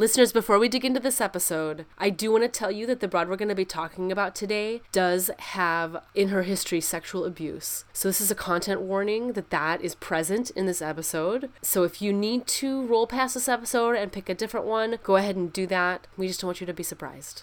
Listeners, before we dig into this episode, I do want to tell you that the broad we're going to be talking about today does have in her history sexual abuse. So this is a content warning that that is present in this episode. So if you need to roll past this episode and pick a different one, go ahead and do that. We just don't want you to be surprised.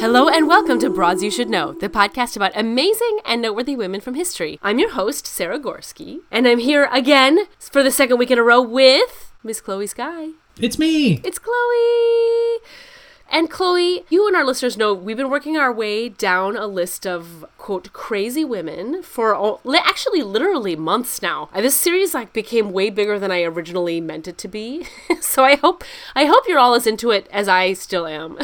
Hello and welcome to Broads You Should Know, the podcast about amazing and noteworthy women from history. I'm your host, Sarah Gorski, and I'm here again for the second week in a row with Miss Chloe Sky. It's me. It's Chloe! And Chloe, you and our listeners know we've been working our way down a list of quote crazy women for all, li- actually literally months now. This series like became way bigger than I originally meant it to be. so I hope I hope you're all as into it as I still am.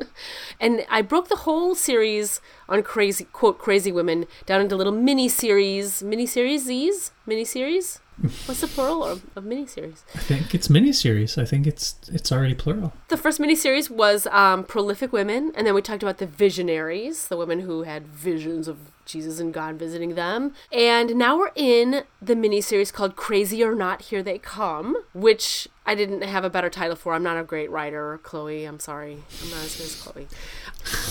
and I broke the whole series on crazy quote crazy women down into little mini series, mini series mini series. What's the plural of, of mini series? I think it's miniseries. I think it's it's already plural. The first miniseries was um, Prolific Women, and then we talked about the visionaries, the women who had visions of Jesus and God visiting them. And now we're in the miniseries called Crazy or Not, Here They Come, which I didn't have a better title for. I'm not a great writer, Chloe. I'm sorry. I'm not as good as Chloe.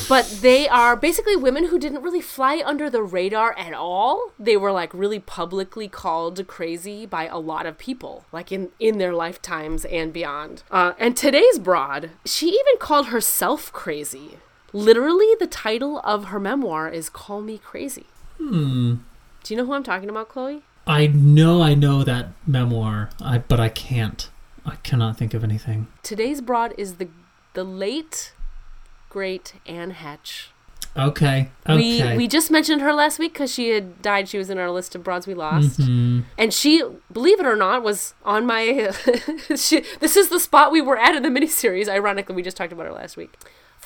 But they are basically women who didn't really fly under the radar at all. They were like really publicly called crazy by a lot of people, like in, in their lifetimes and beyond. Uh, and today's broad, she even called herself crazy. Literally, the title of her memoir is Call Me Crazy. Hmm. Do you know who I'm talking about, Chloe? I know I know that memoir, I but I can't. I cannot think of anything. Today's broad is the the late, great Anne Heche. Okay. Okay. We we just mentioned her last week because she had died. She was in our list of broads we lost, Mhm. and she, believe it or not, was on my. she, this is the spot we were at in the miniseries. Ironically, we just talked about her last week.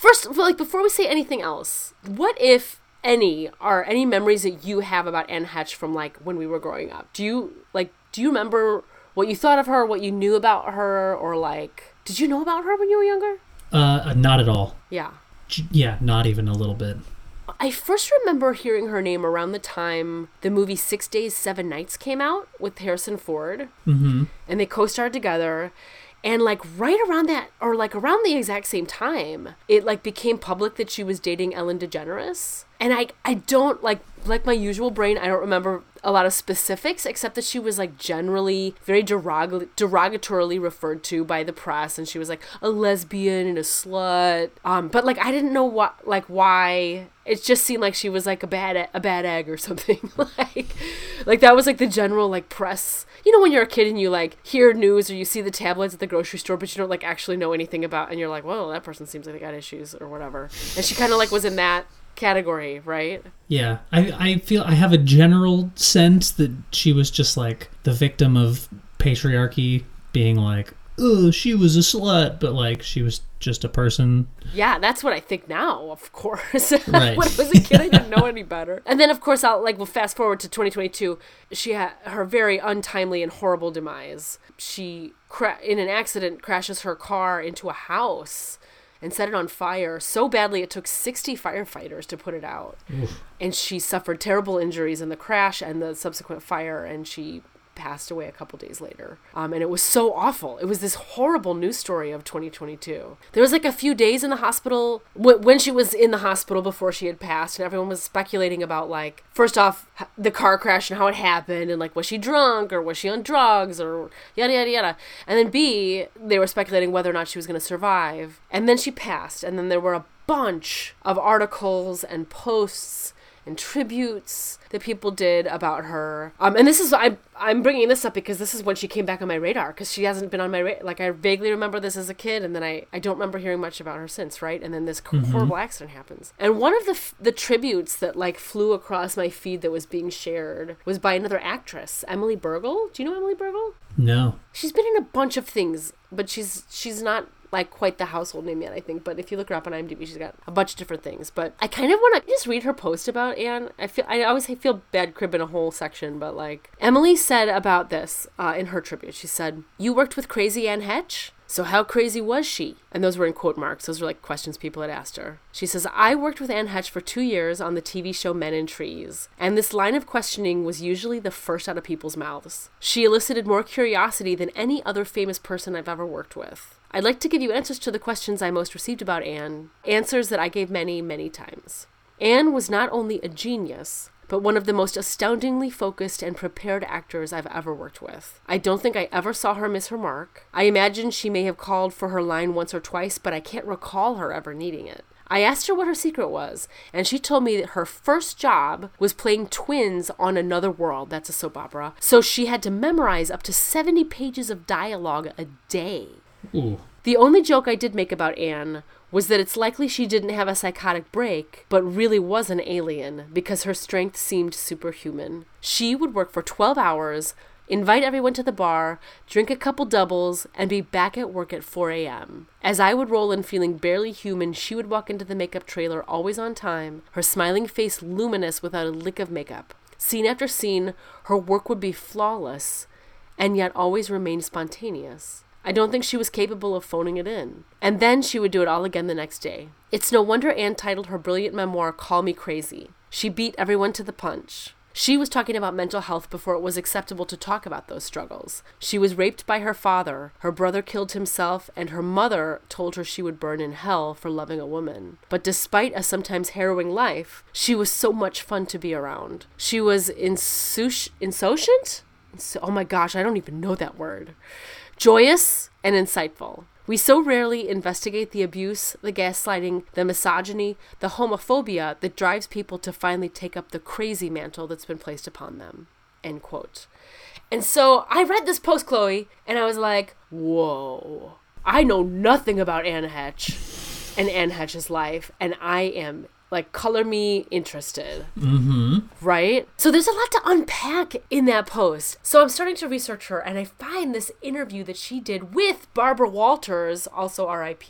First, like before we say anything else, what if any are any memories that you have about Anne Heche from like when we were growing up? Do you like? Do you remember what you thought of her, what you knew about her, or like, did you know about her when you were younger? Uh, not at all. Yeah. Yeah, not even a little bit. I first remember hearing her name around the time the movie Six Days, Seven Nights came out with Harrison Ford. Mm-hmm. And they co starred together. And like right around that, or like around the exact same time, it like became public that she was dating Ellen DeGeneres. And I, I don't like, like my usual brain, I don't remember a lot of specifics except that she was like generally very derog- derogatorily referred to by the press and she was like a lesbian and a slut. Um but like i didn't know what like why. It just seemed like she was like a bad a bad egg or something like like that was like the general like press. You know when you're a kid and you like hear news or you see the tabloids at the grocery store but you don't like actually know anything about and you're like well that person seems like they got issues or whatever. And she kind of like was in that category right Yeah, I I feel I have a general sense that she was just like the victim of patriarchy, being like, oh, she was a slut, but like she was just a person. Yeah, that's what I think now, of course. Right. when I was a kid, I didn't know any better. And then, of course, I'll like we'll fast forward to 2022. She had her very untimely and horrible demise. She cra- in an accident crashes her car into a house and set it on fire so badly it took 60 firefighters to put it out. And she suffered terrible injuries in the crash and the subsequent fire, and she passed away a couple days later. Um, and it was so awful. It was this horrible news story of 2022. There was like a few days in the hospital w- when she was in the hospital before she had passed, and everyone was speculating about like first off the car crash and how it happened, and like was she drunk or was she on drugs or yada yada yada. And then B, they were speculating whether or not she was going to survive. And then she passed, and then there were a bunch of articles and posts and tributes that people did about her. Um, and this is I I'm bringing this up because this is when she came back on my radar because she hasn't been on my radar. Like I vaguely remember this as a kid, and then I I don't remember hearing much about her since, right? And then this horrible accident happens. And one of the f- the tributes that like flew across my feed that was being shared was by another actress, Emily Bergl. Do you know Emily Bergl? No. She's been in a bunch of things, but she's she's not like quite the household name yet, I think. But if you look her up on IMDb, she's got a bunch of different things. But I kind of want to just read her post about Anne. I feel I always feel bad cribbing a whole section, but like Emily said about this uh, in her tribute, she said, "You worked with Crazy Anne Heche." So how crazy was she? And those were in quote marks. Those were like questions people had asked her. She says, I worked with Anne Heche for two years on the TV show Men in Trees, and this line of questioning was usually the first out of people's mouths. She elicited more curiosity than any other famous person I've ever worked with. I'd like to give you answers to the questions I most received about Anne, answers that I gave many, many times. Anne was not only a genius, but one of the most astoundingly focused and prepared actors I've ever worked with. I don't think I ever saw her miss her mark. I imagine she may have called for her line once or twice, but I can't recall her ever needing it. I asked her what her secret was, and she told me that her first job was playing twins on Another World. That's a soap opera. So she had to memorize up to 70 pages of dialogue a day. Ooh. The only joke I did make about Anne was that it's likely she didn't have a psychotic break, but really was an alien because her strength seemed superhuman. She would work for 12 hours, invite everyone to the bar, drink a couple doubles, and be back at work at 4 a.m. As I would roll in feeling barely human, she would walk into the makeup trailer always on time, her smiling face luminous without a lick of makeup. Scene after scene, her work would be flawless, and yet always remain spontaneous. I don't think she was capable of phoning it in. And then she would do it all again the next day. It's no wonder Anne titled her brilliant memoir Call Me Crazy. She beat everyone to the punch. She was talking about mental health before it was acceptable to talk about those struggles. She was raped by her father, her brother killed himself, and her mother told her she would burn in hell for loving a woman. But despite a sometimes harrowing life, she was so much fun to be around. She was insouci- insouciant? Oh my gosh, I don't even know that word joyous and insightful. We so rarely investigate the abuse, the gaslighting, the misogyny, the homophobia that drives people to finally take up the crazy mantle that's been placed upon them. End quote. And so I read this post, Chloe, and I was like, whoa. I know nothing about Anne Heche and Anne Heche's life, and I am like color me interested. Mm-hmm. Right? So there's a lot to unpack in that post. So I'm starting to research her and I find this interview that she did with Barbara Walters, also RIP.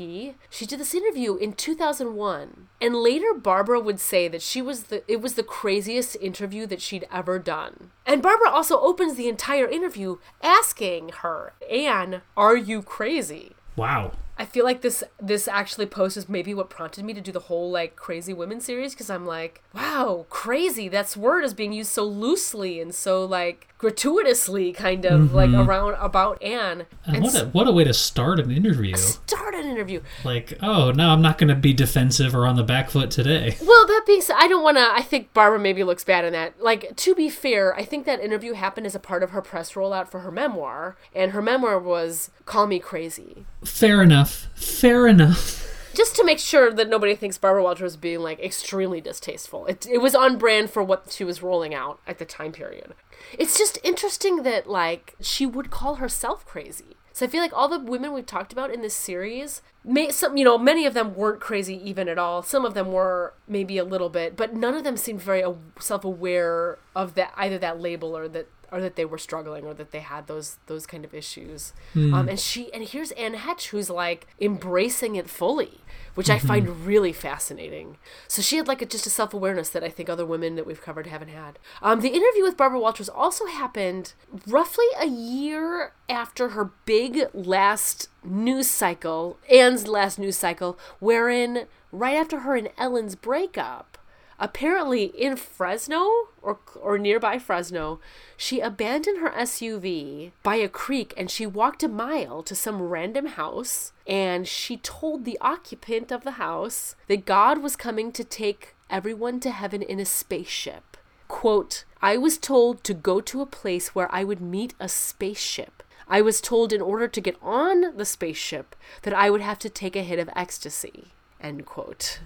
She did this interview in 2001. And later Barbara would say that she was the it was the craziest interview that she'd ever done. And Barbara also opens the entire interview asking her, "Anne, are you crazy?" Wow. I feel like this this actually post is maybe what prompted me to do the whole like crazy women series because I'm like, wow, crazy. That's word is being used so loosely and so like gratuitously, kind of like mm-hmm. around about Anne. And what a what a way to start an interview. start an interview. Like, oh, no, I'm not going to be defensive or on the back foot today. Well, that being said, I don't want to. I think Barbara maybe looks bad in that. Like, to be fair, I think that interview happened as a part of her press rollout for her memoir, and her memoir was "Call Me Crazy." Fair enough. Fair enough. just to make sure that nobody thinks Barbara Walters was being like extremely distasteful. It, it was on brand for what she was rolling out at the time period. It's just interesting that like she would call herself crazy. So I feel like all the women we've talked about in this series, may, some you know many of them weren't crazy even at all. Some of them were maybe a little bit, but none of them seemed very self-aware of that either that label or that or that they were struggling or that they had those those kind of issues. Um, and she and here's Anne Heche who's like embracing it fully, which I find really fascinating. So she had like a, just a self awareness that I think other women that we've covered haven't had. Um, the interview with Barbara Walters also happened roughly a year after her big last news cycle, Anne's last news cycle, wherein right after her and Ellen's breakup apparently in Fresno or or nearby Fresno, she abandoned her SUV by a creek and she walked a mile to some random house and she told the occupant of the house that God was coming to take everyone to heaven in a spaceship. Quote, I was told to go to a place where I would meet a spaceship. I was told in order to get on the spaceship that I would have to take a hit of ecstasy. End quote.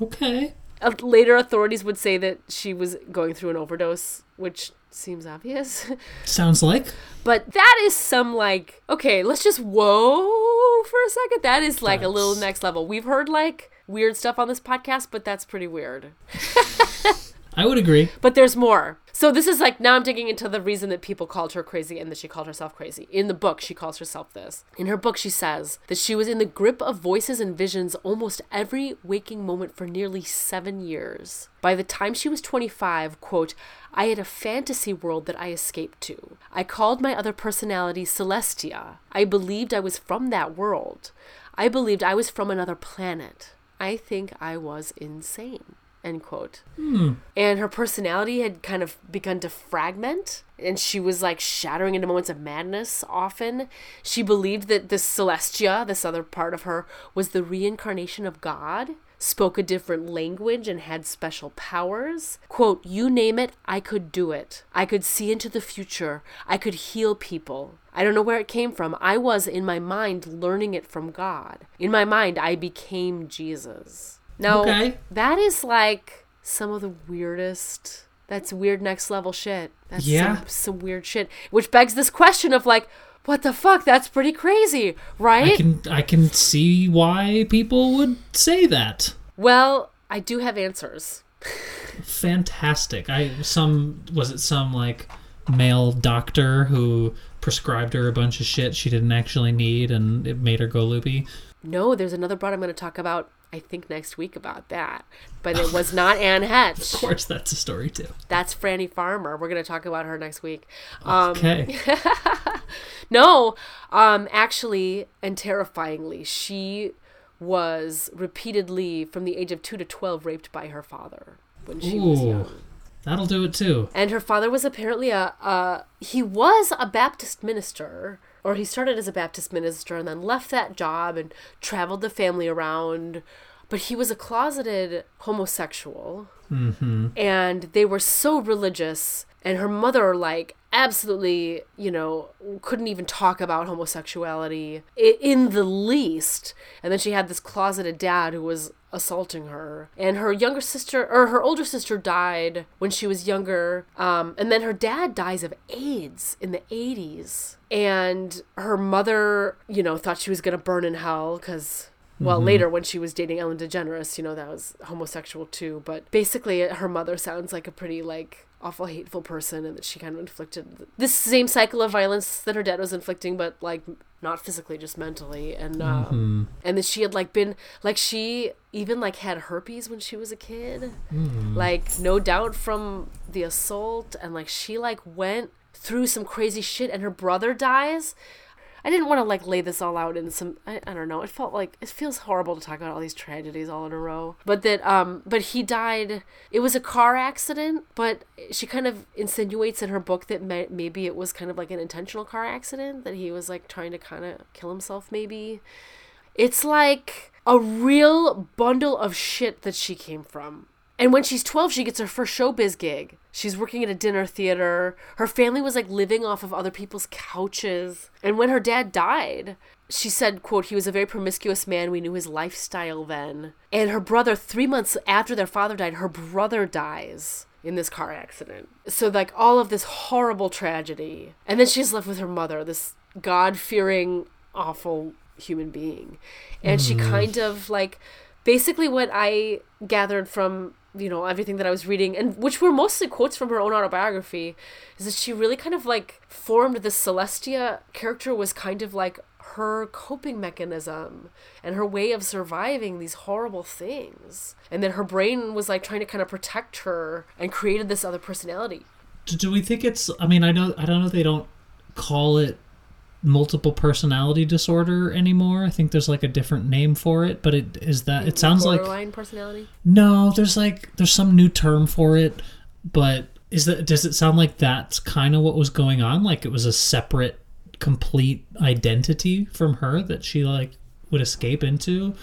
Okay. Uh, later authorities would say that she was going through an overdose which seems obvious. Sounds like. but that is some like okay let's just whoa for a second. That is like a little next level. We've heard like weird stuff on this podcast but that's pretty weird I would agree. But there's more. So this is like now I'm digging into the reason that people called her crazy and that she called herself crazy. In the book, she calls herself this. In her book, she says that she was in the grip of voices and visions almost every waking moment for nearly seven years. By the time she was 25, quote, I had a fantasy world that I escaped to. I called my other personality Celestia. I believed I was from that world. I believed I was from another planet. I think I was insane end quote. Hmm. And her personality had kind of begun to fragment and she was like shattering into moments of madness often. She believed that this celestia this other part of her was the reincarnation of god spoke a different language and had special powers. Quote you name it i could do it. I could see into the future. I could heal people. I don't know where it came from. I was, in my mind, learning it from God. In my mind, I became Jesus. Now, Okay. that is like some of the weirdest. That's weird next level shit. That's Yeah. some, some weird shit. Which begs this question of like, what the fuck? That's pretty crazy, right? I can I can see why people would say that. well, I do have answers. Fantastic. I some was it some like male doctor who prescribed her a bunch of shit she didn't actually need and it made her go loopy. No, there's another broad I'm going to talk about, I think, next week about that. But it was not Anne Heche. Of course that's a story too. That's Franny Farmer. We're going to talk about her next week. Um, Okay. No, um, actually, and terrifyingly, she was repeatedly, from the age of 2 to 12, raped by her father when she was young. That'll do it too. And her father was apparently a, a he was a Baptist minister, or he started as a Baptist minister and then left that job and traveled the family around. But he was a closeted homosexual, and they were so religious. And her mother, like, absolutely, you know, couldn't even talk about homosexuality in the least. And then she had this closeted dad who was assaulting her. And her younger sister, or her older sister, died when she was younger. Um, and then her dad dies of AIDS in the 80s. And her mother, you know, thought she was going to burn in hell because well, mm-hmm. later when she was dating Ellen DeGeneres, you know, that was homosexual too. But basically, her mother sounds like a pretty, like, awful, hateful person, and that she kind of inflicted this same cycle of violence that her dad was inflicting, but, like, not physically, just mentally. And, um, and that she had, like, been, like, she even, like, had herpes when she was a kid. Mm-hmm. Like, no doubt from the assault. And, like, she, like, went through some crazy shit, and her brother dies. I didn't want to like lay this all out in some I, I don't know. It felt like it feels horrible to talk about all these tragedies all in a row. But that um but he died it was a car accident, but she kind of insinuates in her book that may, maybe it was kind of like an intentional car accident that he was like trying to kind of kill himself maybe. It's like a real bundle of shit that she came from. And when she's 12, she gets her first showbiz gig. She's working at a dinner theater. Her family was like living off of other people's couches. And when her dad died, she said, quote, he was a very promiscuous man. We knew his lifestyle then. And her brother, three months after their father died, her brother dies in this car accident. So like all of this horrible tragedy. And then she's left with her mother, this God-fearing, awful human being. And she mm. kind of like basically what I gathered from you know everything that I was reading and which were mostly quotes from her own autobiography is that she really kind of like formed the Celestia character was kind of like her coping mechanism and her way of surviving these horrible things and then her brain was like trying to kind of protect her and created this other personality Do, we think it's? I mean, I know I don't know. They don't call it multiple personality disorder anymore. I think there's like a different name for it, but it is that. It sounds like borderline personality no. There's like there's some new term for it, but is that does it sound like that's kind of what was going on? Like it was a separate, complete identity from her that she like would escape into.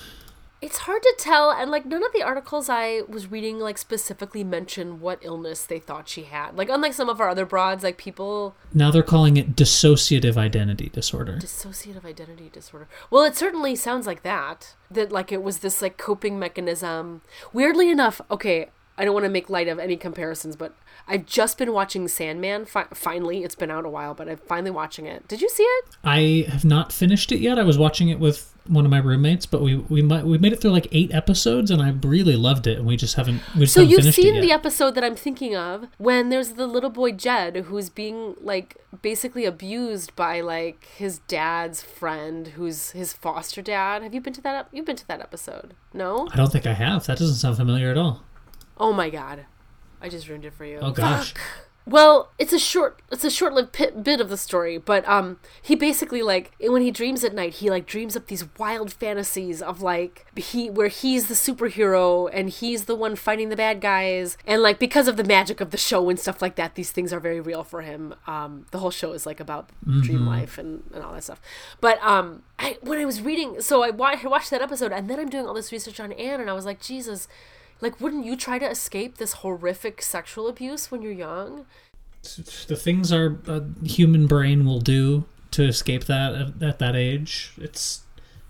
It's hard to tell, and like none of the articles I was reading like specifically mention what illness they thought she had. Like unlike some of our other broads, like people Now they're calling it dissociative identity disorder. dissociative identity disorder. Well, it certainly sounds like that. That like it was this like coping mechanism. Weirdly enough, okay, I don't want to make light of any comparisons, but I've just been watching Sandman. Fi- finally, it's been out a while, but I'm finally watching it. Did you see it? I have not finished it yet. I was watching it with one of my roommates, but we we might we made it through like eight episodes, and I really loved it. And we just haven't we just So haven't you've seen the episode that I'm thinking of when there's the little boy Jed who's being like basically abused by like his dad's friend who's his foster dad. Have you been to that you've been to that episode? No? I don't think I have. That doesn't sound familiar at all. Oh my god. I just ruined it for you. Oh gosh. Well, it's a short it's a short-lived pit, bit of the story, but um he basically like when he dreams at night, he like dreams up these wild fantasies of like he where he's the superhero and he's the one fighting the bad guys and like because of the magic of the show and stuff like that, these things are very real for him. Um the whole show is like about dream life and and all that stuff. But um I when I was reading so I, wa- I watched that episode and then I'm doing all this research on Anne and I was like, Jesus, like wouldn't you try to escape this horrific sexual abuse when you're young? the things our uh, human brain will do to escape that at, at that age it's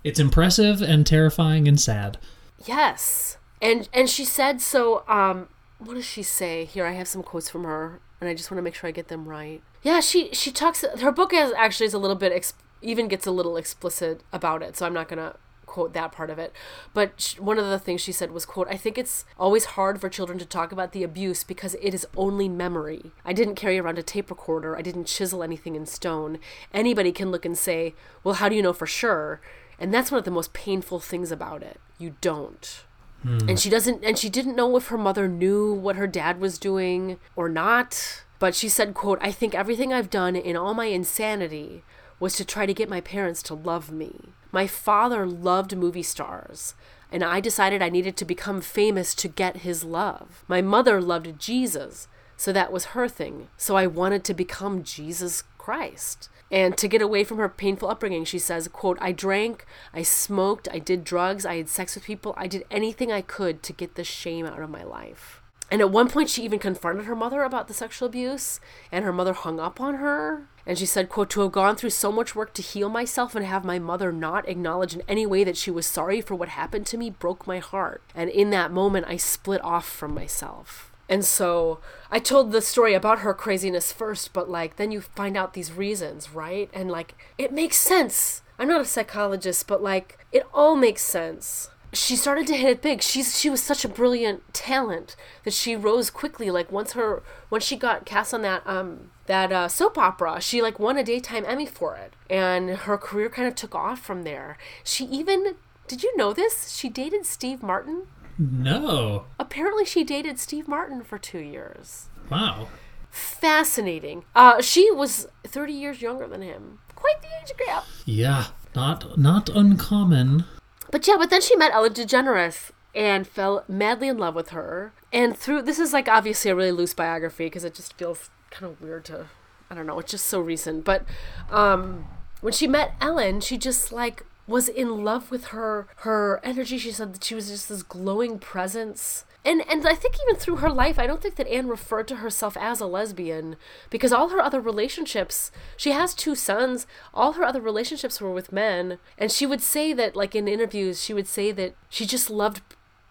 it's impressive and terrifying and sad Yes. And and she said so um what does she say? Here I have some quotes from her and I just want to make sure I get them right. Yeah, she she talks her book is actually is a little bit ex, even gets a little explicit about it, so I'm not going to quote that part of it. But sh- one of the things she said was quote, "I think it's always hard for children to talk about the abuse because it is only memory. I didn't carry around a tape recorder. I didn't chisel anything in stone. Anybody can look and say, "Well, how do you know for sure?" And that's one of the most painful things about it. You don't hmm. and she doesn't and she didn't know if her mother knew what her dad was doing or not but she said quote i think everything i've done in all my insanity was to try to get my parents to love me. My father loved movie stars and i decided i needed to become famous to get his love. My mother loved jesus so that was her thing. So i wanted to become jesus christ. And to get away from her painful upbringing she says quote i drank i smoked i did drugs i had sex with people i did anything i could to get the shame out of my life and at one point she even confronted her mother about the sexual abuse and her mother hung up on her and she said quote to have gone through so much work to heal myself and have my mother not acknowledge in any way that she was sorry for what happened to me broke my heart and in that moment i split off from myself and so I told the story about her craziness first, but like then you find out these reasons, right? And like it makes sense. I'm not a psychologist, but like it all makes sense. She started to hit it big. She's she was such a brilliant talent that she rose quickly. Like once her once she got cast on that um that uh, soap opera, she like won a daytime Emmy for it, and her career kind of took off from there. She even did you know this? She dated Steve Martin. no Apparently, she dated Steve Martin for two years. wow Fascinating. Uh, she was 30 years younger than him. Quite the age gap. yeah not not uncommon But yeah, but then she met Ellen DeGeneres and fell madly in love with her. And through this is like obviously a really loose biography because it just feels kind of weird to I don't know, it's just so recent. But um when she met Ellen, she just like was in love with her her energy. She said that she was just this glowing presence. And and I think even through her life, I don't think that Anne referred to herself as a lesbian because all her other relationships, she has two sons, all her other relationships were with men, and she would say that like in interviews, she would say that she just loved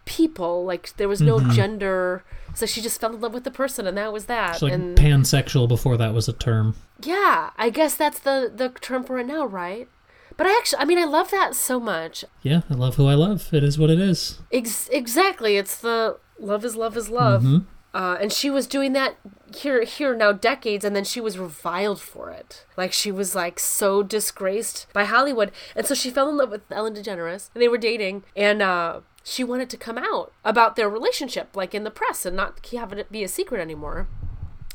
people, like there was no mm-hmm. gender, so she just fell in love with the person and that was that. it's like and pansexual before that was a term. Yeah, I guess that's the the term for it now, right? But I actually, I mean, I love that so much. yeah i love who i love it is what it is Ex- exactly. It's the love is love is love. Uh, and she was doing that here here now decades and then she was reviled for it. Like she was like so disgraced by Hollywood. And so she fell in love with Ellen DeGeneres and they were dating and uh she wanted to come out about their relationship like in the press and not have it be a secret anymore.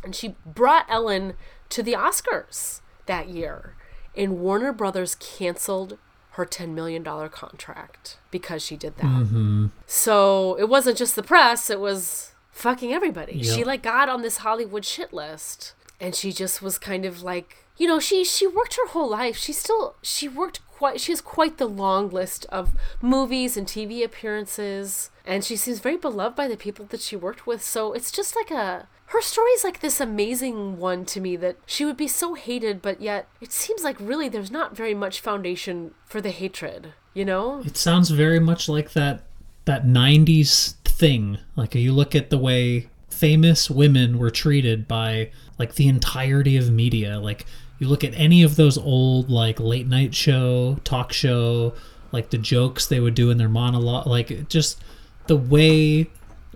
And she brought Ellen to the Oscars that year. And Warner Brothers canceled her $10 million contract because she did that. Mm-hmm. So it wasn't just the press, it was fucking everybody. Yep. She like got on this Hollywood shit list and she just was kind of like you know, she she worked her whole life. She still she worked quite she has quite the long list of movies and TV appearances and she seems very beloved by the people that she worked with. So it's just like a her story is like this amazing one to me that she would be so hated but yet it seems like really there's not very much foundation for the hatred, you know? It sounds very much like that that 90s thing. Like you look at the way famous women were treated by like the entirety of media. Like you look at any of those old like late night show, talk show, like the jokes they would do in their monologue, like just the way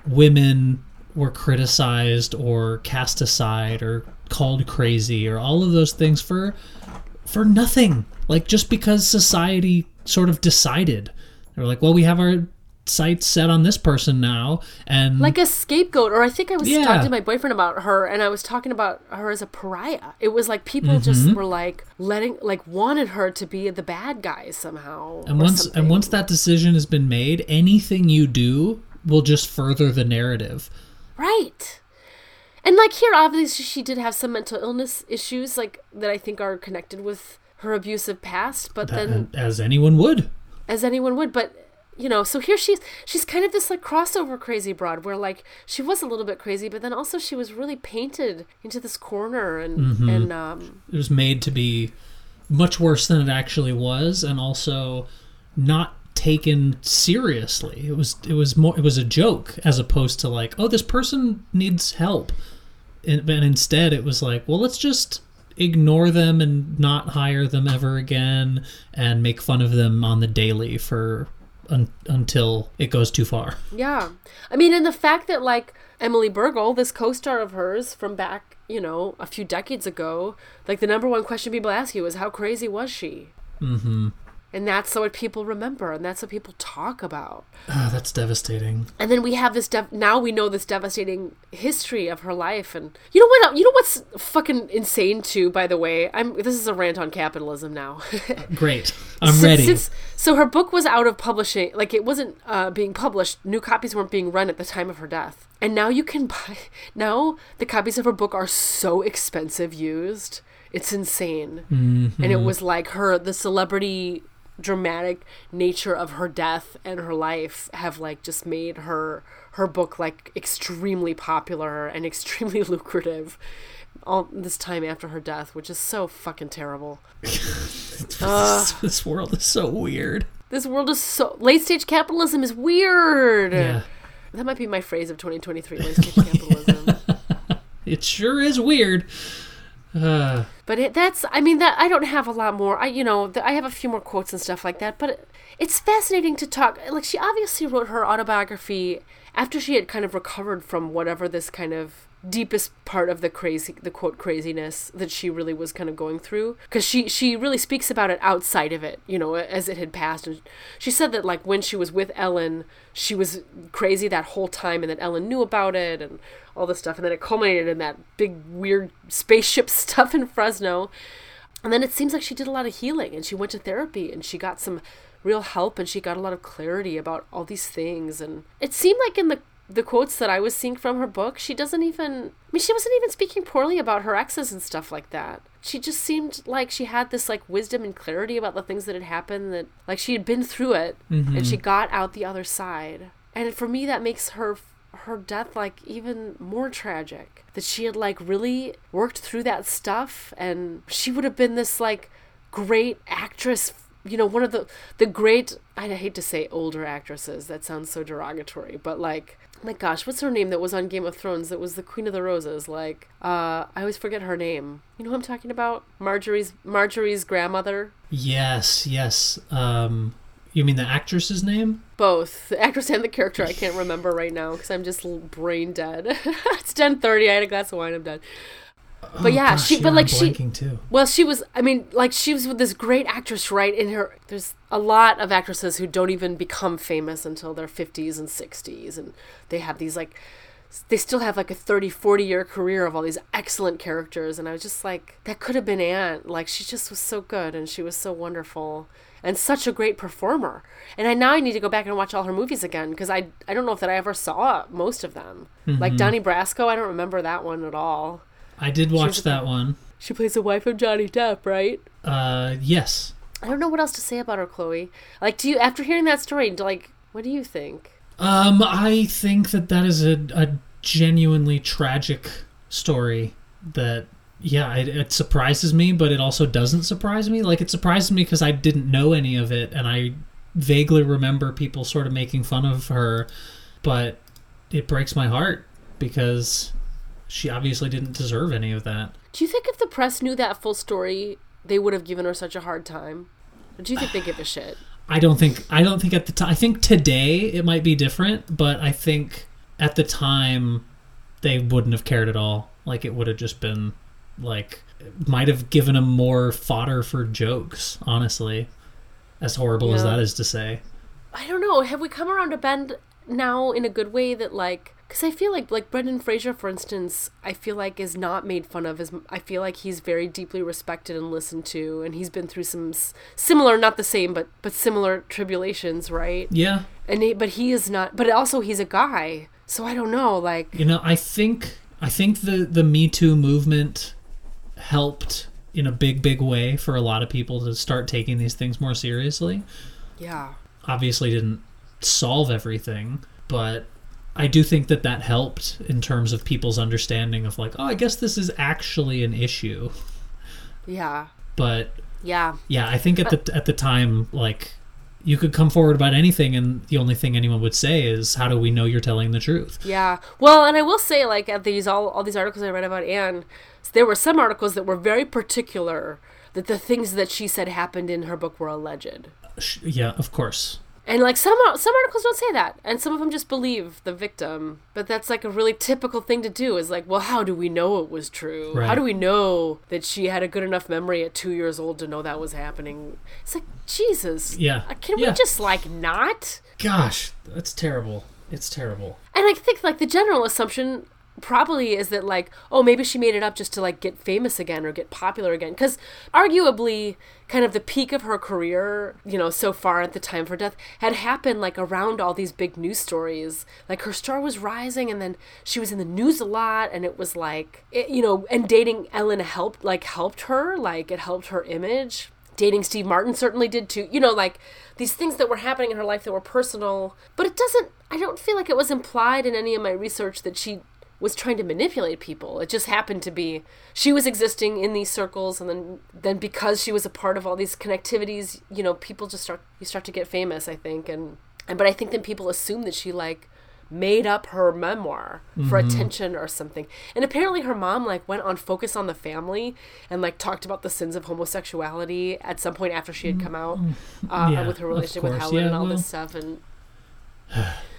women were criticized or cast aside or called crazy or all of those things for for nothing. Like just because society sort of decided. They're like, well, we have our sights set on this person now and like a scapegoat or i think i was Yeah. talking to my boyfriend about her and i was talking about her as a pariah it was like people Mm-hmm. just were like letting like wanted her to be the bad guy somehow and once something. and once that decision has been made, anything you do will just further the narrative. Right and like here obviously she did have some mental illness issues like that i think are connected with her abusive past but then as anyone would. as anyone would but you know so here she's she's kind of this like crossover crazy broad where like she was a little bit crazy but then also she was really painted into this corner and Mm-hmm. and um it was made to be much worse than it actually was and also not taken seriously it was it was more it was a joke as opposed to like oh this person needs help and, and instead it was like well let's just ignore them and not hire them ever again and make fun of them on the daily for un, until it goes too far Yeah. I mean, and the fact that, like, Emily Bergl, this co star of hers from back, you know, a few decades ago, like, the number one question people ask you is, how crazy was she? Mm-hmm. And that's what people remember, and that's what people talk about. Ah, that's devastating And then we have this, dev- now we know this devastating history of her life. And you know what? You know what's fucking insane, too, by the way? I'm, this is a rant on capitalism now. great i'm Since- ready since- so her book was out of publishing, like it wasn't uh, being published. New copies weren't being run at the time of her death, and now you can buy. Now the copies of her book are so expensive used. It's insane, and it was like her the celebrity dramatic nature of her death and her life have like just made her her book like extremely popular and extremely lucrative all this time after her death which is so fucking terrible. This world is so weird. This world is so late stage capitalism is weird. yeah. That might be my phrase of 2023 late stage capitalism. it sure is weird. uh, But it, that's I mean that I don't have a lot more. I you know th- I have a few more quotes and stuff like that. But it, it's fascinating to talk. Like she obviously wrote her autobiography after she had kind of recovered from whatever this kind of deepest part of the crazy the quote craziness that she really was kind of going through. Because she she really speaks about it outside of it you know as it had passed. And she said that like when she was with ellen she was crazy that whole time and that ellen knew about it and all this stuff. And then it culminated in that big weird spaceship stuff in fresno. And then it seems like she did a lot of healing and she went to therapy and she got some real help and she got a lot of clarity about all these things. And it seemed like in the the quotes that I was seeing from her book, she doesn't even I mean she wasn't even speaking poorly about her exes and stuff like that. She just seemed like she had this like wisdom and clarity about the things that had happened that like she had been through it and she mm-hmm. got out the other side. And for me that makes her her death like even more tragic that she had like really worked through that stuff and she would have been this like great actress you know one of the the great i hate to say older actresses that sounds so derogatory but like my gosh what's her name that was on game of thrones that was the queen of the roses? Like uh i always forget her name. You know who i'm talking about? Margaery's Margaery's grandmother? Yes, yes. Um, you mean the actress's name? both. The actress and the character i can't remember right now because i'm just brain dead. It's 10.30 i had a glass of wine i'm done but oh, yeah Oh, Gosh, she but I'm like she too. Well, she was. I mean, like she was with this great actress, right? In her, there's a lot of actresses who don't even become famous until their 50s and 60s, and they have these like, they still have like a 30, 40 year career of all these excellent characters. And I was just like, that could have been Anne. Like she just was so good, and she was so wonderful, and such a great performer. And I now I need to go back and watch all her movies again because I I don't know if that I ever saw most of them. Like mm-hmm. Donnie Brasco, I don't remember that one at all. I did watch that one. She plays the wife of Johnny Depp, right? Uh, yes. I don't know what else to say about her, Chloe. Like, do you after hearing that story, do- like, what do you think? Um, I think that that is a, a genuinely tragic story. That yeah, it, it surprises me, but it also doesn't surprise me. Like it surprises me because I didn't know any of it, and I vaguely remember people sort of making fun of her, but it breaks my heart because she obviously didn't deserve any of that. Do you think if the press knew that full story, they would have given her such a hard time? Or do you think they give a shit? I don't think I don't think at the time I think today it might be different, but I think at the time they wouldn't have cared at all. Like it would have just been like might have given them more fodder for jokes, honestly. As horrible as that is to say. I don't know. Have we come around to bend now in a good way that like because I feel like like Brendan Fraser, for instance, I feel like is not made fun of. As I feel like he's very deeply respected and listened to, and he's been through some s- similar, not the same, but but similar tribulations, right? Yeah. And he, but he is not. But also he's a guy, so I don't know. Like You know, I think I think the the Me Too movement helped in a big big way for a lot of people to start taking these things more seriously. yeah, obviously didn't solve everything, but I do think that that helped in terms of people's understanding of like, oh, I guess this is actually an issue. yeah, But yeah. yeah, I think at the at the time, like, you could come forward about anything, and the only thing anyone would say is, "How do we know you're telling the truth?" Yeah. Well, and I will say, like, at these all all these articles I read about Anne, there were some articles that were very particular that the things that she said happened in her book were alleged. Yeah, of course. And like some some articles don't say that, and some of them just believe the victim. But that's like a really typical thing to do. Is like, well, how do we know it was true? How do we know that she had a good enough memory at two years old to know that was happening? It's like Jesus. Yeah. Uh, Can Yeah. we just like not? Gosh, that's terrible. It's terrible. And I think like the general assumption probably is that like oh maybe she made it up just to like get famous again or get popular again. Because arguably kind of the peak of her career you know so far at the time her death had happened like around all these big news stories. Like her star was rising and then she was in the news a lot and it was like it, you know and dating ellen helped like helped her like it helped her image. Dating Steve Martin certainly did too. You know, like these things that were happening in her life that were personal, but it doesn't I don't feel like it was implied in any of my research that she was trying to manipulate people. It just happened to be she was existing in these circles and then then because she was a part of all these connectivities, you know, people just start you start to get famous, I think, and and but I think then people assume that she like made up her memoir for attention or something. And apparently her mom like went on Focus on the Family and like talked about the sins of homosexuality at some point after she had come out uh, Yeah, with her relationship with. Helen Yeah, and all well, this stuff and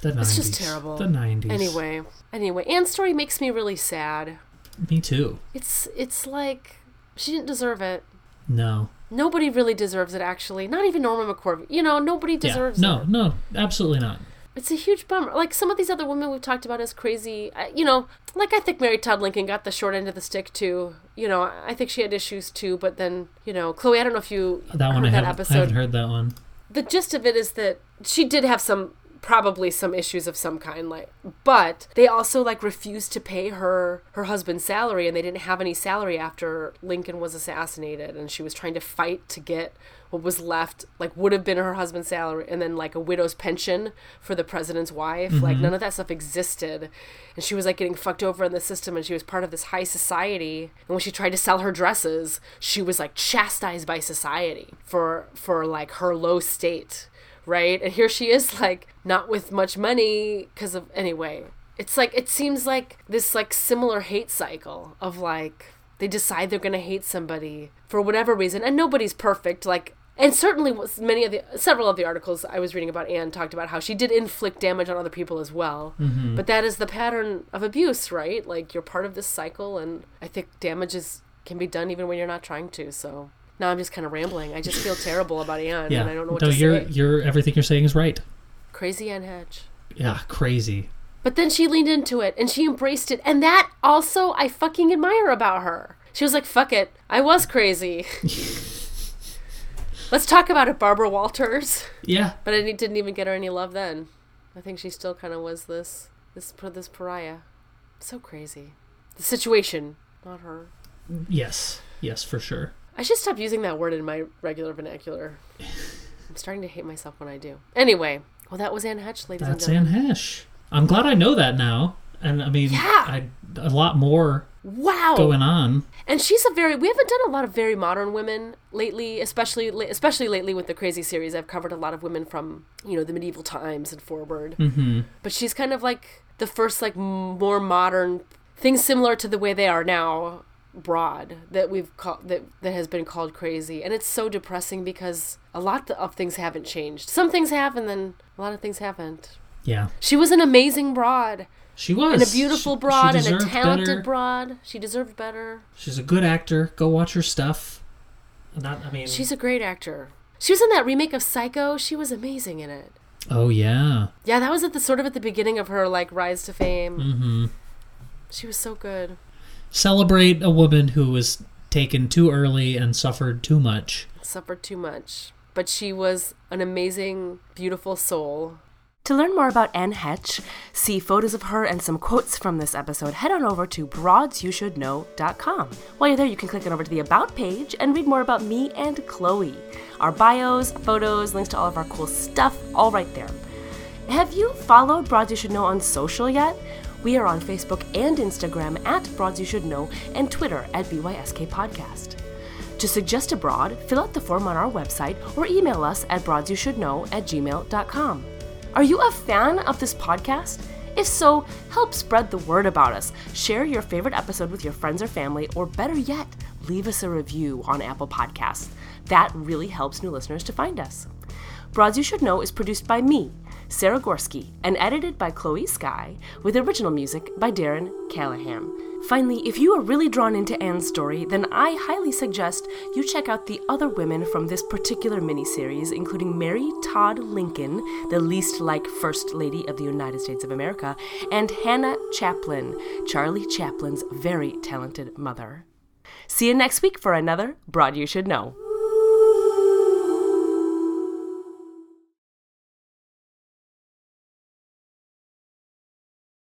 The 90s. it's just terrible. The 90s. Anyway, anyway, Anne's story makes me really sad. Me too. It's it's like she didn't deserve it. No. Nobody really deserves it actually. Not even Norma McCorvey. You know, nobody deserves yeah. No, it. no, absolutely not. It's a huge bummer. Like some of these other women we've talked about as crazy, I- you know, like I think Mary Todd Lincoln got the short end of the stick too. You know, I think she had issues too, but then, you know, Chloe, I don't know if you That one I haven't, I haven't heard that one. the gist of it is that she did have some probably some issues of some kind like but they also like refused to pay her her husband's salary and they didn't have any salary after Lincoln was assassinated and she was trying to fight to get what was left like would have been her husband's salary and then like a widow's pension for the president's wife. Like mm-hmm. none of that stuff existed. And she was like getting fucked over in the system and she was part of this high society and when she tried to sell her dresses she was like chastised by society for for like her low state right? And here she is like not with much money because of anyway. It's like it seems like this like similar hate cycle of like they decide they're gonna hate somebody for whatever reason and nobody's perfect like and certainly was many of the several of the articles i was reading about anne talked about how she did inflict damage on other people as well. Mm-hmm. But that is the pattern of abuse right? Like you're part of this cycle and i think damages can be done even when you're not trying to so now i'm just kind of rambling i just feel terrible about anne Yeah. and i don't know what no, to you're say you're everything you're saying is right. crazy anne Heche Yeah, crazy. but then she leaned into it and she embraced it. And that also I fucking admire about her. She was like, fuck it. I was crazy. Let's talk about it, Barbara Walters. Yeah. But I didn't even get her any love then. I think she still kind of was this this this pariah. So crazy. The situation, not her. Yes. Yes, for sure. I should stop using that word in my regular vernacular. I'm starting to hate myself when I do. Anyway, well, that was Anne Heche, ladies That's and Anne gentlemen. Hesh. I'm glad I know that now. And I mean, Yeah. I, a lot more Wow. going on. And she's a very we haven't done a lot of very modern women lately, especially especially lately with the crazy series. I've covered a lot of women from, you know, the medieval times and forward. Mm-hmm. But she's kind of like the first like more modern things similar to the way they are now broad that we've called that that has been called crazy and it's so depressing because a lot of things haven't changed some things have and then a lot of things haven't Yeah, she was an amazing broad she was and a beautiful She- broad she and a talented better. broad she deserved better She's a good actor. Go watch her stuff. Not, I mean, She's a great actor. She was in that remake of Psycho. She was amazing in it. oh yeah, Yeah, that was at the sort of at the beginning of her like rise to fame. mm-hmm. She was so good. Celebrate a woman who was taken too early and suffered too much. Suffered too much, but she was an amazing, beautiful soul. To learn more about Anne Heche, see photos of her and some quotes from this episode, head on over to broadsyoushouldknow.com. While you're there, you can click on over to the About page and read more about me and Chloe. Our bios, photos, links to all of our cool stuff, all right there. Have you followed Broads You Should Know on social yet? We are on Facebook and Instagram at Broads You Should Know and Twitter at BYSK Podcast. To suggest a broad, fill out the form on our website or email us at broadsyoushouldknow at gmail.com. Are you a fan of this podcast? If so, help spread the word about us. Share your favorite episode with your friends or family, or better yet, leave us a review on Apple Podcasts. That really helps new listeners to find us. Broads You Should Know is produced by me, Sarah Gorski, and edited by Chloe Sky, with original music by Darren Callahan. Finally, if you are really drawn into Anne's story, then I highly suggest you check out the other women from this particular miniseries, including Mary Todd Lincoln, the least like First Lady of the United States of America, and Hannah Chaplin, Charlie Chaplin's very talented mother. See you next week for another Broad You Should Know.